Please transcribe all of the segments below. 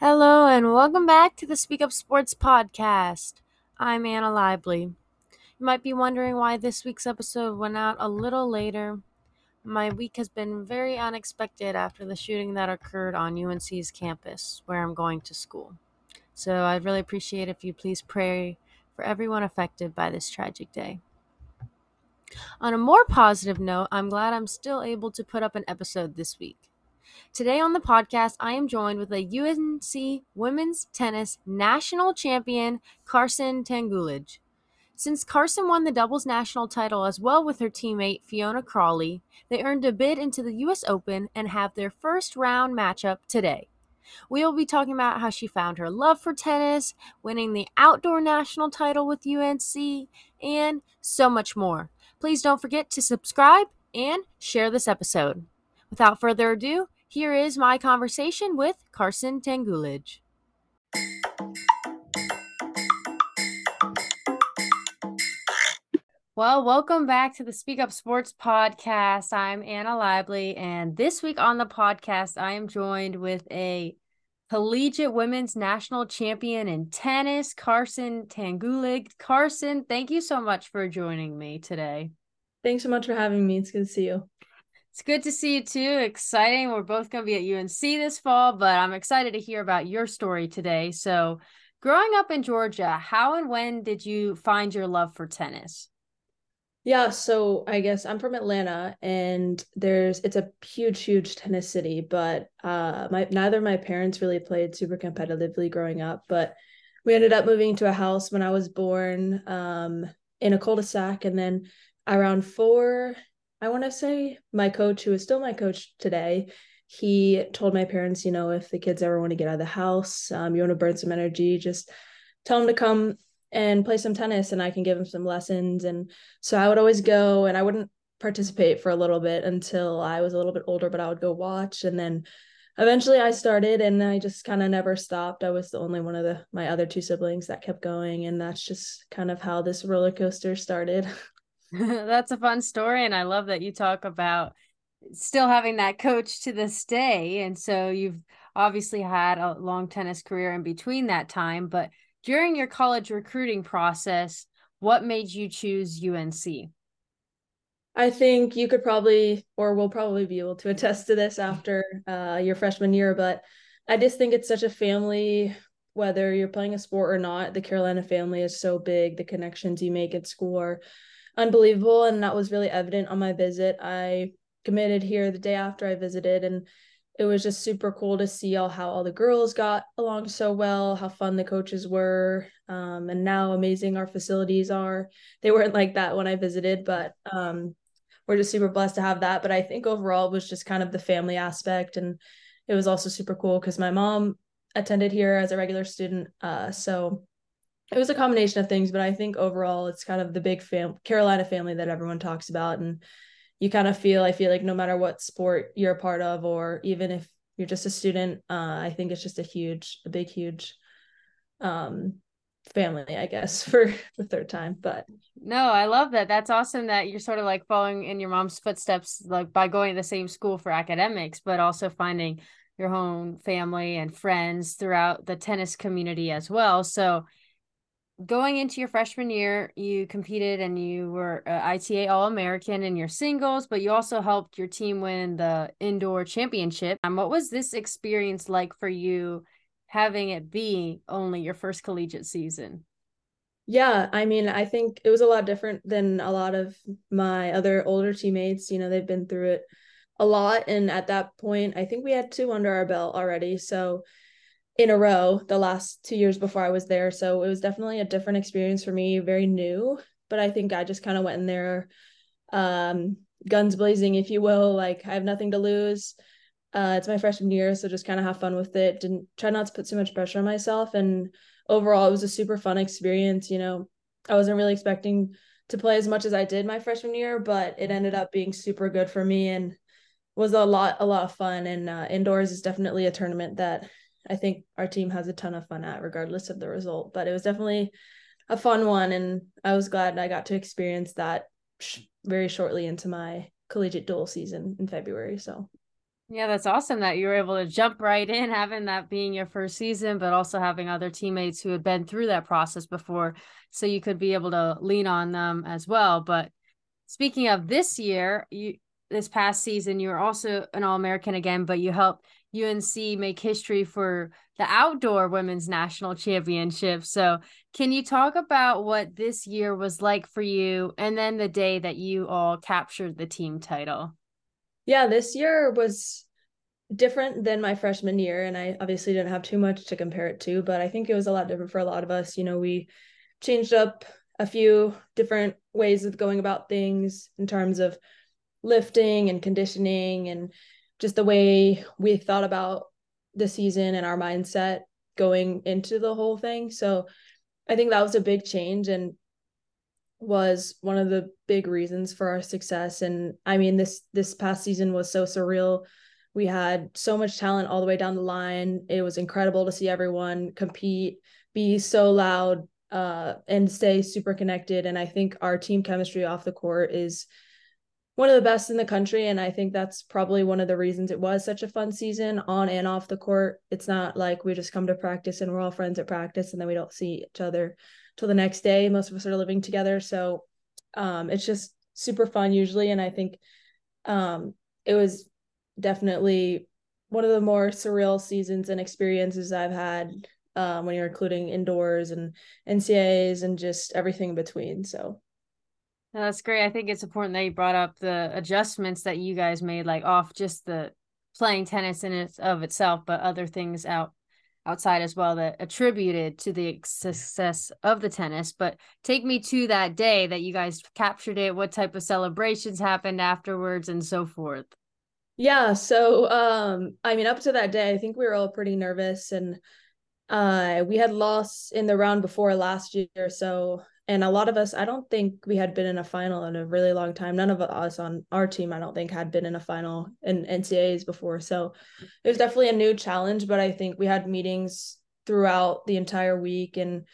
Hello, and welcome back to the Speak Up Sports podcast. I'm Anna Lively. You might be wondering why this week's episode went out a little later. My week has been very unexpected after the shooting that occurred on UNC's campus, where I'm going to school. So I'd really appreciate if you please pray for everyone affected by this tragic day. On a more positive note, I'm glad I'm still able to put up an episode this week. Today on the podcast, I am joined with a UNC women's tennis national champion, Carson Tanguilig. Since Carson won the doubles national title as well with her teammate Fiona Crawley, they earned a bid into the US Open and have their first round matchup today. We will be talking about how she found her love for tennis, winning the outdoor national title with UNC, and so much more. Please don't forget to subscribe and share this episode. Without further ado, here is my conversation with Carson Tanguilig. Well, welcome back to the Speak Up Sports podcast. I'm Anna Lively, and this week on the podcast, I am joined with a collegiate women's national champion in tennis, Carson Tanguilig. Carson, thank you so much for joining me today. Thanks so much for having me. It's good to see you. It's good to see you too. Exciting. We're both going to be at UNC this fall, but I'm excited to hear about your story today. So, growing up in Georgia, how and when did you find your love for tennis? Yeah, so I guess I'm from Atlanta and there's it's a huge huge tennis city, but uh my neither of my parents really played super competitively growing up, but we ended up moving to a house when I was born um in a cul-de-sac and then around 4 I want to say my coach, who is still my coach today, he told my parents, you know, if the kids ever want to get out of the house, um, you want to burn some energy, just tell them to come and play some tennis and I can give them some lessons. And so I would always go and I wouldn't participate for a little bit until I was a little bit older, but I would go watch. And then eventually I started and I just kind of never stopped. I was the only one of the my other two siblings that kept going. And that's just kind of how this roller coaster started. That's a fun story. And I love that you talk about still having that coach to this day. And so you've obviously had a long tennis career in between that time. But during your college recruiting process, what made you choose UNC? I think you could probably, or will probably be able to attest to this after uh, your freshman year, but I just think it's such a family, whether you're playing a sport or not, the Carolina family is so big, the connections you make at school are unbelievable. And that was really evident on my visit. I committed here the day after I visited, and it was just super cool to see all how all the girls got along so well, how fun the coaches were, um, and now amazing our facilities are. They weren't like that when I visited, but um, we're just super blessed to have that. But I think overall it was just kind of the family aspect, and it was also super cool because my mom attended here as a regular student, uh, so it was a combination of things, but I think overall it's kind of the big fam- Carolina family that everyone talks about. And you kind of feel, I feel like no matter what sport you're a part of, or even if you're just a student, uh, I think it's just a huge, a big, huge um, family, I guess, for the third time. But no, I love that. That's awesome that you're sort of like following in your mom's footsteps, like by going to the same school for academics, but also finding your own family and friends throughout the tennis community as well. So going into your freshman year, you competed and you were ITA All American in your singles, but you also helped your team win the indoor championship. And what was this experience like for you, having it be only your first collegiate season? Yeah, I mean, I think it was a lot different than a lot of my other older teammates. You know, they've been through it a lot. And at that point, I think we had two under our belt already. So in a row the last two years before I was there. So it was definitely a different experience for me, very new. But I think I just kind of went in there, um, guns blazing, if you will. Like I have nothing to lose. Uh, it's my freshman year, so just kind of have fun with it. Didn't try not to put too much pressure on myself. And overall, it was a super fun experience. You know, I wasn't really expecting to play as much as I did my freshman year, but it ended up being super good for me and was a lot a lot of fun. And uh, indoors is definitely a tournament that I think our team has a ton of fun at, regardless of the result. But it was definitely a fun one, and I was glad I got to experience that very shortly into my collegiate dual season in February. So yeah, that's awesome that you were able to jump right in, having that being your first season, but also having other teammates who had been through that process before. So you could be able to lean on them as well. But speaking of this year, you this past season, you were also an All American again, but you helped UNC make history for the outdoor women's national championship. So, can you talk about what this year was like for you and then the day that you all captured the team title? Yeah, this year was different than my freshman year and I obviously didn't have too much to compare it to, but I think it was a lot different for a lot of us. You know, we changed up a few different ways of going about things in terms of lifting and conditioning and just the way we thought about the season and our mindset going into the whole thing. So I think that was a big change and was one of the big reasons for our success and I mean this this past season was so surreal. We had so much talent all the way down the line. It was incredible to see everyone compete, be so loud, uh, and stay super connected. And I think our team chemistry off the court is one of the best in the country. And I think that's probably one of the reasons it was such a fun season on and off the court. It's not like we just come to practice and we're all friends at practice and then we don't see each other till the next day. Most of us are living together. So um, it's just super fun usually. And I think um, it was definitely one of the more surreal seasons and experiences I've had um, when you're including indoors and NCAAs and just everything in between. So that's great. I think it's important that you brought up the adjustments that you guys made, like off just the playing tennis in it of itself, but other things out outside as well that attributed to the success of the tennis. But take me to that day that you guys captured it. What type of celebrations happened afterwards, and so forth. Yeah. So, um, I mean, up to that day, I think we were all pretty nervous and uh, we had lost in the round before last year, so and a lot of us, I don't think we had been in a final in a really long time. None of us on our team, I don't think, had been in a final in NCAAs before. So it was definitely a new challenge, but I think we had meetings throughout the entire week and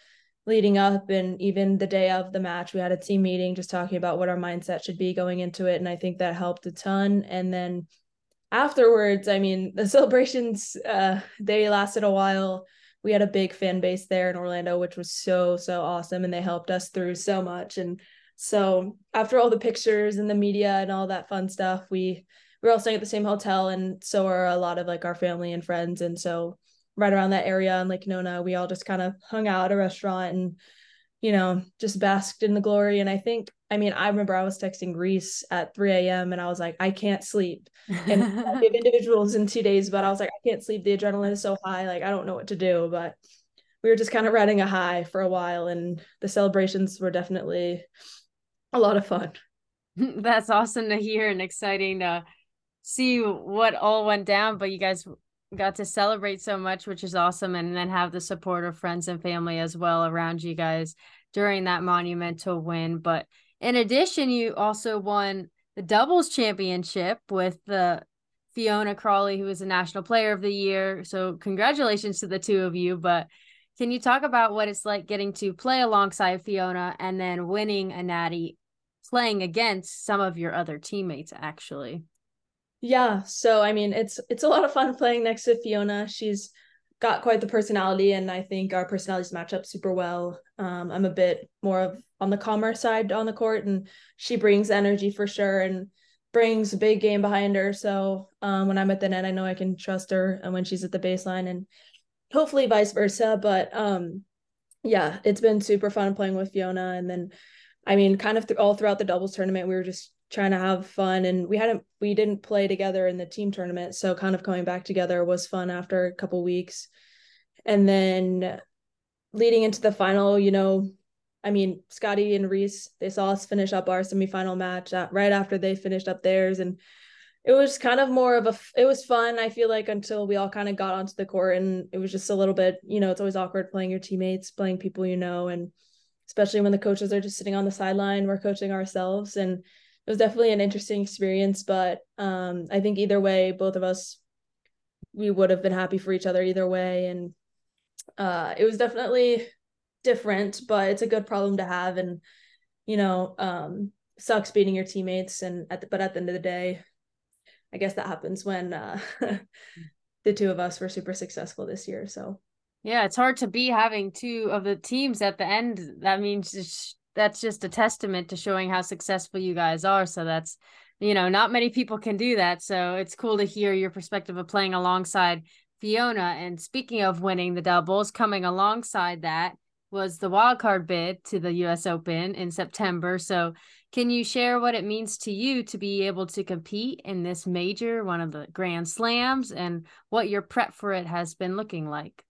leading up and even the day of the match we had a team meeting just talking about what our mindset should be going into it and i think that helped a ton and then afterwards i mean the celebrations uh they lasted a while we had a big fan base there in Orlando, which was so, so awesome. And they helped us through so much. And so after all the pictures and the media and all that fun stuff, we we're all staying at the same hotel and so are a lot of like our family and friends. And so right around that area in Lake Nona, we all just kind of hung out at a restaurant and you know, just basked in the glory. And I think, I mean, I remember I was texting Reese at 3 a.m. and I was like, I can't sleep. And I have individuals in two days, but I was like, I can't sleep. The adrenaline is so high. Like, I don't know what to do. But we were just kind of riding a high for a while. And the celebrations were definitely a lot of fun. That's awesome to hear and exciting to see what all went down. But you guys got to celebrate so much, which is awesome. And then have the support of friends and family as well around you guys during that monumental win. But in addition, you also won the doubles championship with the Fiona Crawley, who was a national player of the year. So congratulations to the two of you. But can you talk about what it's like getting to play alongside Fiona and then winning a natty playing against some of your other teammates actually? Yeah, so I mean, it's it's a lot of fun playing next to Fiona. She's got quite the personality, and I think our personalities match up super well. Um, I'm a bit more of on the calmer side on the court, and she brings energy for sure, and brings a big game behind her. So um, when I'm at the net, I know I can trust her, and when she's at the baseline, and hopefully vice versa. But um, yeah, it's been super fun playing with Fiona, and then I mean, kind of th- all throughout the doubles tournament, we were just trying to have fun and we hadn't we didn't play together in the team tournament so kind of coming back together was fun after a couple weeks. And then leading into the final you know i mean scotty and reese they saw us finish up our semifinal match right after they finished up theirs and it was kind of more of a it was fun i feel like until we all kind of got onto the court and it was just a little bit you know it's always awkward playing your teammates playing people you know and especially when the coaches are just sitting on the sideline we're coaching ourselves and it was definitely an interesting experience, but um, I think either way, both of us, we would have been happy for each other either way. And uh, it was definitely different, but it's a good problem to have. And, you know, um, sucks beating your teammates and at the, but at the end of the day i guess that happens when uh the two of us were super successful this year so yeah it's hard to be having two of the teams at the end that means that's just a testament to showing how successful you guys are so that's you know not many people can do that so it's cool to hear your perspective of playing alongside fiona and speaking of winning the doubles coming alongside that was the wildcard bid to the US Open in September. So, can you share what it means to you to be able to compete in this major, one of the Grand Slams, and what your prep for it has been looking like?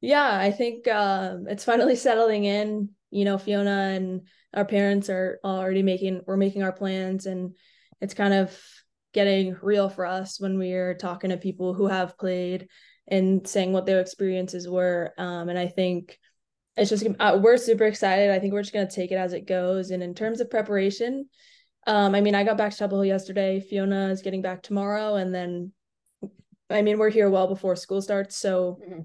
Yeah, I think uh, it's finally settling in. You know, Fiona and our parents are already making, we're making our plans, and it's kind of getting real for us when we're talking to people who have played and saying what their experiences were. Um, and I think it's just uh, we're super excited. I think we're just gonna take it as it goes. And in terms of preparation, um, I mean, I got back to Chapel Hill yesterday. Fiona is getting back tomorrow, and then, I mean, we're here well before school starts, so mm-hmm.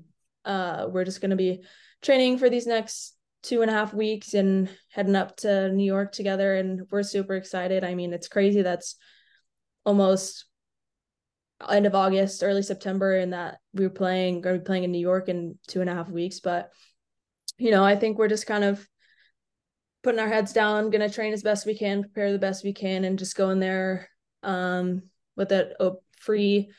uh, we're just gonna be training for these next two and a half weeks and heading up to New York together. And we're super excited. I mean, it's crazy. That's almost end of August, early September, and that we were playing, going to be playing in New York in two and a half weeks, but you know, I think we're just kind of putting our heads down, gonna train as best we can, prepare the best we can, and just go in there um, with that free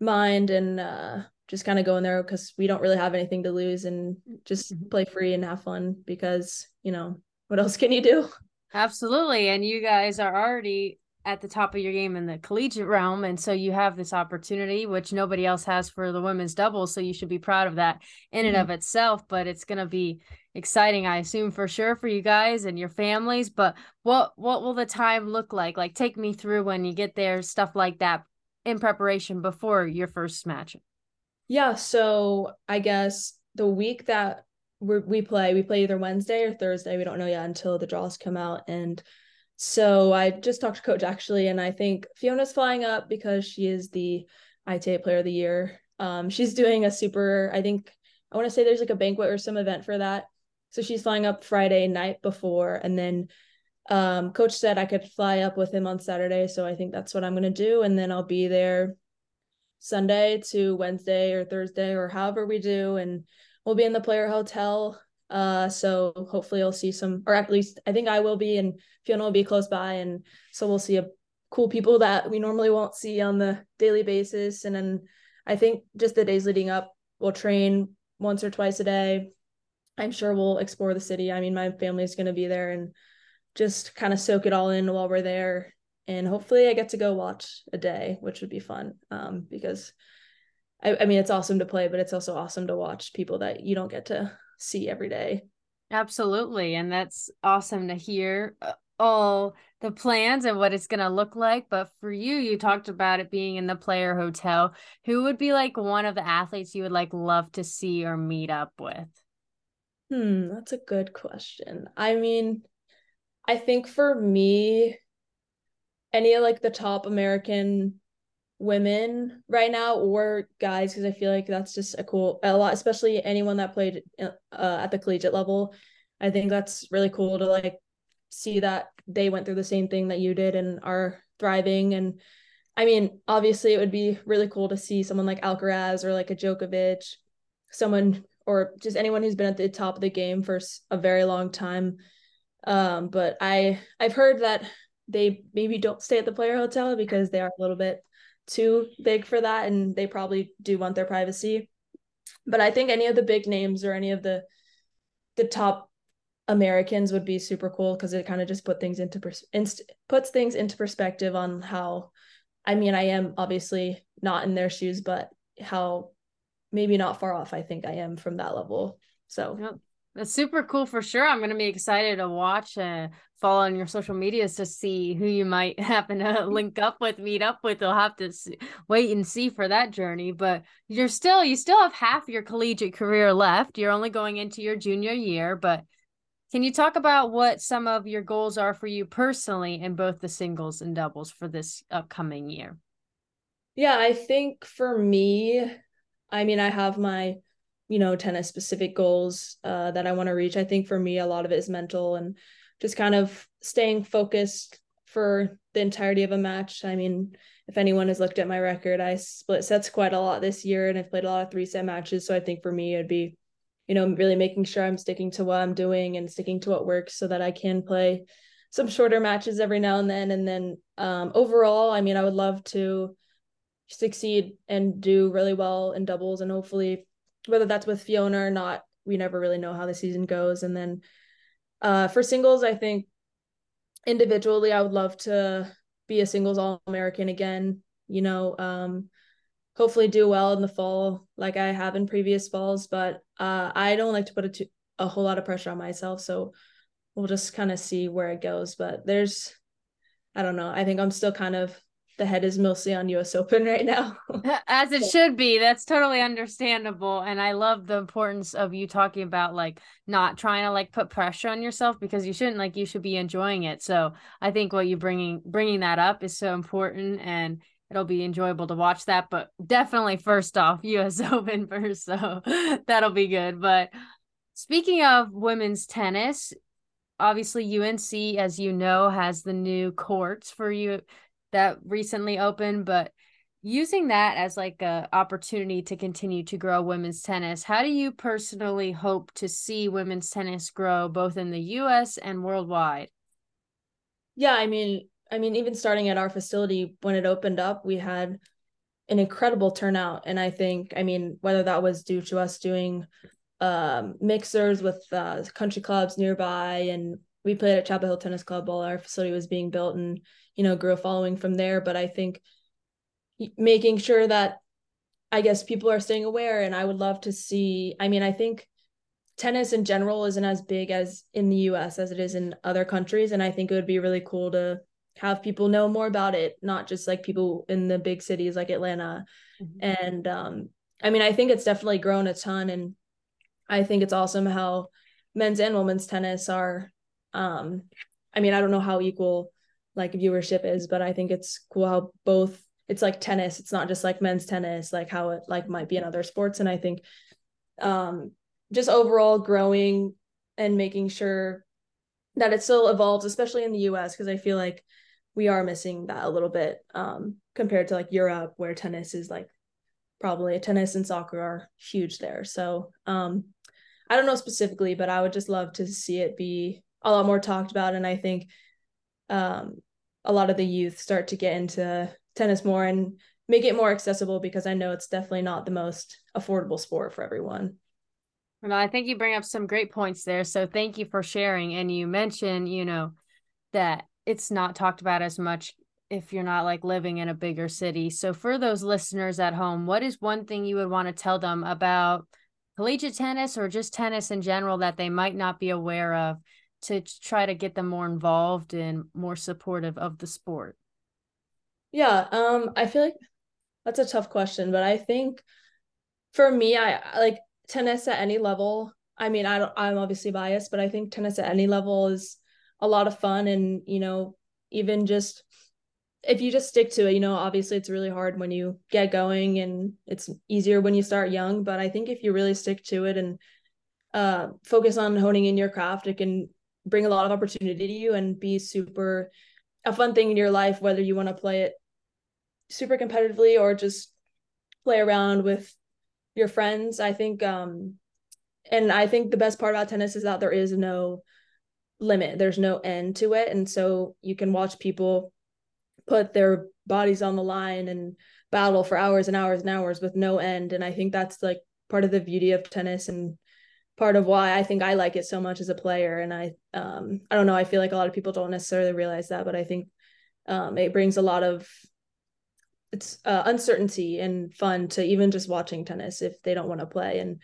mind and uh, just kind of go in there because we don't really have anything to lose and just mm-hmm. play free and have fun because you know what else can you do? Absolutely, and you guys are already at the top of your game in the collegiate realm and so you have this opportunity which nobody else has for the women's doubles so you should be proud of that in and mm-hmm. of itself but it's going to be exciting i assume for sure for you guys and your families but what what will the time look like like take me through when you get there stuff like that in preparation before your first match yeah so i guess the week that we we play we play either wednesday or thursday we don't know yet until the draws come out and so I just talked to coach actually, and I think Fiona's flying up because she is the ITA player of the year. Um, she's doing a super, I think I want to say there's like a banquet or some event for that. So she's flying up Friday night before, and then um, coach said I could fly up with him on Saturday. So I think that's what I'm gonna do, and then I'll be there Sunday to Wednesday or Thursday or however we do, and we'll be in the player hotel uh, so hopefully you'll see some, or at least I think I will be, and Fiona will be close by, and so we'll see a cool people that we normally won't see on the daily basis. And then I think just the days leading up, we'll train once or twice a day. I'm sure we'll explore the city. I mean, my family's going to be there and just kind of soak it all in while we're there. And hopefully, I get to go watch a day, which would be fun um, because I, I mean, it's awesome to play, but it's also awesome to watch people that you don't get to see every day. Absolutely. And that's awesome to hear uh, all the plans and what it's going to look like. But for you, you talked about it being in the player hotel. Who would be like one of the athletes you would like love to see or meet up with? Hmm, that's a good question. I mean, I think for me, any of like the top American women right now or guys because I feel like that's just a cool a lot especially anyone that played uh, at the collegiate level. I think that's really cool to like see that they went through the same thing that you did and are thriving. And I mean obviously it would be really cool to see someone like Alcaraz or like a Djokovic someone or just anyone who's been at the top of the game for a very long time. Um but I I've heard that they maybe don't stay at the player hotel because they are a little bit too big for that and they probably do want their privacy but i think any of the big names or any of the the top americans would be super cool because it kind of just put things into pers- inst- puts things into perspective on how i mean i am obviously not in their shoes but how maybe not far off i think i am from that level so yep. That's super cool for sure. I'm going to be excited to watch and follow on your social medias to see who you might happen to link up with, meet up with. They'll have to wait and see for that journey. But you're still, you still have half your collegiate career left. You're only going into your junior year. But can you talk about what some of your goals are for you personally in both the singles and doubles for this upcoming year? Yeah, I think for me, I mean, I have my you know tennis specific goals uh, that i want to reach i think for me a lot of it is mental and just kind of staying focused for the entirety of a match. I mean, if anyone has looked at my record, I split sets quite a lot this year and I've played a lot of three set matches. So I think for me, it'd be, you know, really making sure I'm sticking to what I'm doing and sticking to what works so that I can play some shorter matches every now and then. And then um, overall, I mean, I would love to succeed and do really well in doubles and hopefully whether that's with Fiona or not, we never really know how the season goes. And then uh, for singles, I think individually, I would love to be a singles All American again. You know, um, hopefully do well in the fall like I have in previous falls. But uh, I don't like to put a, t- a whole lot of pressure on myself. So we'll just kind of see where it goes. But there's, I don't know. I think I'm still kind of the head is mostly on US Open right now. As it should be. That's totally understandable. And I love the importance of you talking about like not trying to like put pressure on yourself because you shouldn't like you should be enjoying it. So I think what you bringing bringing that up is so important and it'll be enjoyable to watch that. But definitely first off, US Open first. So that'll be good. But speaking of women's tennis, obviously UNC, as you know, has the new courts for you that recently opened, but using that as like a opportunity to continue to grow women's tennis, how do you personally hope to see women's tennis grow both in the US and worldwide? Yeah, I mean, I mean even starting at our facility when it opened up, we had an incredible turnout and I think I mean whether that was due to us doing um, mixers with uh, country clubs nearby and we played at Chapel Hill Tennis Club while our facility was being built and you know grew a following from there. But i think making sure that i guess people are staying aware and i would love to see i mean i think tennis in general isn't as big as in the us as it is in other countries. And i think it would be really cool to have people know more about it not just like people in the big cities like atlanta. Mm-hmm. and um i mean i think it's definitely grown a ton. And i think it's awesome how men's and women's tennis are um i mean i don't know how equal like viewership is but i think it's cool how both it's like tennis it's not just like men's tennis like how it like might be in other sports. And i think um just overall growing and making sure that it still evolves especially in the us because i feel like we are missing that a little bit um compared to like europe where tennis is like probably tennis and soccer are huge there. So um i don't know specifically but i would just love to see it be a lot more talked about. And i think um, a lot of the youth start to get into tennis more and make it more accessible because I know it's definitely not the most affordable sport for everyone. Well, I think you bring up some great points there. So thank you for sharing. And you mentioned, you know, that it's not talked about as much if you're not like living in a bigger city. So for those listeners at home, what is one thing you would want to tell them about collegiate tennis or just tennis in general that they might not be aware of to try to get them more involved and more supportive of the sport? Yeah, um, I feel like that's a tough question, but I think for me, I like tennis at any level. I mean, I don't, I'm obviously biased, but I think tennis at any level is a lot of fun, and you know, even just if you just stick to it, you know, obviously it's really hard when you get going, and it's easier when you start young. But I think if you really stick to it and uh, focus on honing in your craft, it can bring a lot of opportunity to you and be super a fun thing in your life whether you want to play it super competitively or just play around with your friends. I think um and i think the best part about tennis is that there is no limit. There's no end to it. And so you can watch people put their bodies on the line and battle for hours and hours and hours with no end. And i think that's like part of the beauty of tennis and part of why I think I like it so much as a player. And I, um, I don't know, I feel like a lot of people don't necessarily realize that, but I think um, it brings a lot of it's uh, uncertainty and fun to even just watching tennis if they don't want to play and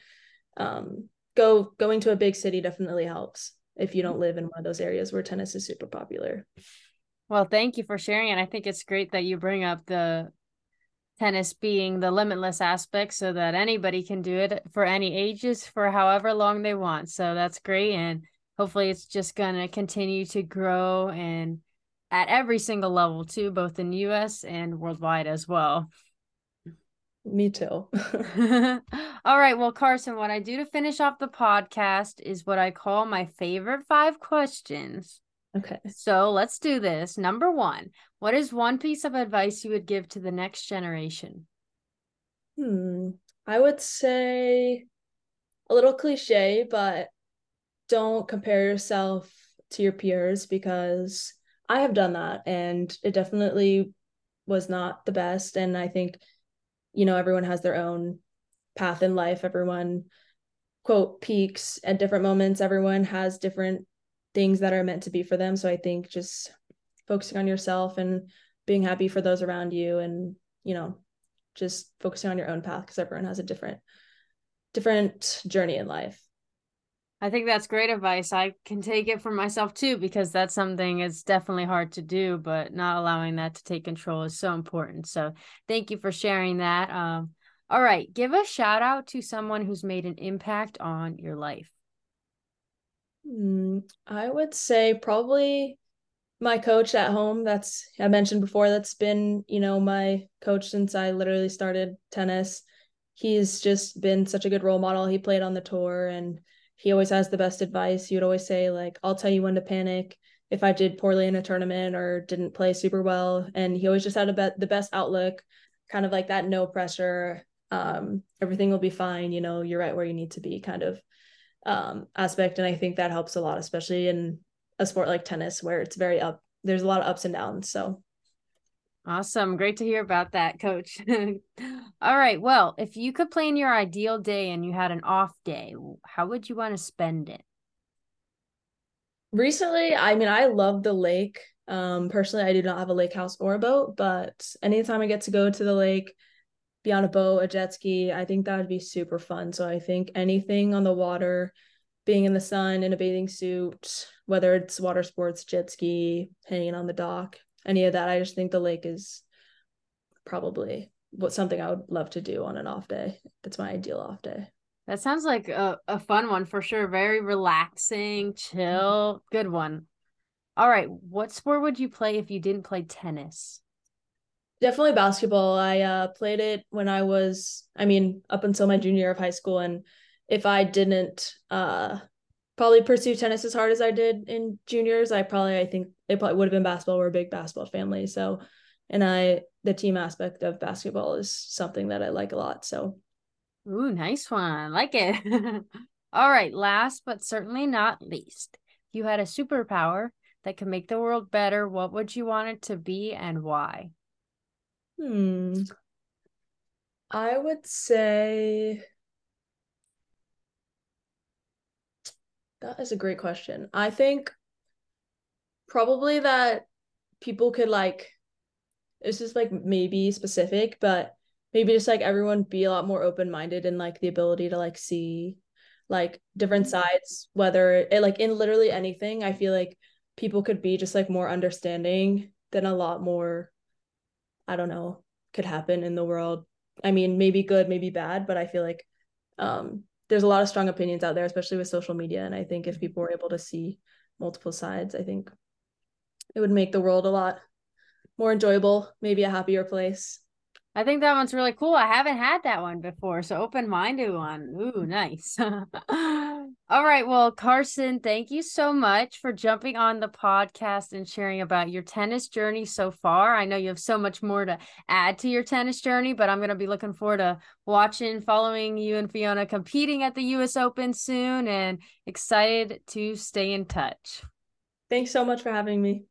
um, go going to a big city definitely helps if you don't live in one of those areas where tennis is super popular. Well, thank you for sharing. And I think it's great that you bring up the tennis being the limitless aspect so that anybody can do it for any ages for however long they want. So that's great. And hopefully it's just going to continue to grow and at every single level too, both in the US and worldwide as well. Me too. All right. Well, Carson, what I do to finish off the podcast is what I call my favorite five questions. Okay. So let's do this. Number one, what is one piece of advice you would give to the next generation? Hmm. I would say a little cliche, but don't compare yourself to your peers because I have done that and it definitely was not the best. And I think, you know, everyone has their own path in life. Everyone, quote, peaks at different moments. Everyone has different things that are meant to be for them. So I think just focusing on yourself and being happy for those around you and, you know, just focusing on your own path because everyone has a different different journey in life. I think that's great advice. I can take it for myself too because that's something it's definitely hard to do, but not allowing that to take control is so important. So, thank you for sharing that. Um, all right, give a shout out to someone who's made an impact on your life. Mm, I would say probably my coach at home. That's I mentioned before. That's been you know my coach since I literally started tennis. He's just been such a good role model. He played on the tour and he always has the best advice. He would always say like, "I'll tell you when to panic." If I did poorly in a tournament or didn't play super well, and he always just had a bet the best outlook, kind of like that no pressure. Um, everything will be fine. You know, you're right where you need to be, kind of um, aspect. And I think that helps a lot, especially in a sport like tennis where it's very up, there's a lot of ups and downs. So Awesome. Great to hear about that, coach. All right. Well, if you could plan your ideal day and you had an off day, how would you want to spend it? Recently, I mean, I love the lake. Um, personally, I do not have a lake house or a boat, but anytime I get to go to the lake, be on a boat, a jet ski. I think that would be super fun. So I think anything on the water, being in the sun in a bathing suit, whether it's water sports, jet ski, hanging on the dock, any of that. I just think the lake is probably what something I would love to do on an off day. That's my ideal off day. That sounds like a, a fun one for sure. Very relaxing, chill, good one. All right. What sport would you play if you didn't play tennis? Definitely basketball. I uh, played it when I was, I mean, up until my junior year of high school. And if I didn't uh, probably pursue tennis as hard as I did in juniors, I probably, I think it probably would have been basketball. We're a big basketball family. So, and I, the team aspect of basketball is something that I like a lot. So, ooh, nice one. I like it. All right. Last but certainly not least, if you had a superpower that could make the world better, what would you want it to be and why? Hmm. I would say that is a great question. I think probably that people could like this is like maybe specific, but maybe just like everyone be a lot more open minded and like the ability to like see like different mm-hmm. sides, whether it like in literally anything. I feel like people could be just like more understanding than a lot more I don't know, could happen in the world. I mean, maybe good, maybe bad, but I feel like um, there's a lot of strong opinions out there, especially with social media. And I think if mm-hmm. people were able to see multiple sides, I think it would make the world a lot more enjoyable, maybe a happier place. I think that one's really cool. I haven't had that one before. So open minded one. Ooh, nice. All right. Well, Carson, thank you so much for jumping on the podcast and sharing about your tennis journey so far. I know you have so much more to add to your tennis journey, but I'm going to be looking forward to watching, following you and Fiona competing at the US Open soon and excited to stay in touch. Thanks so much for having me.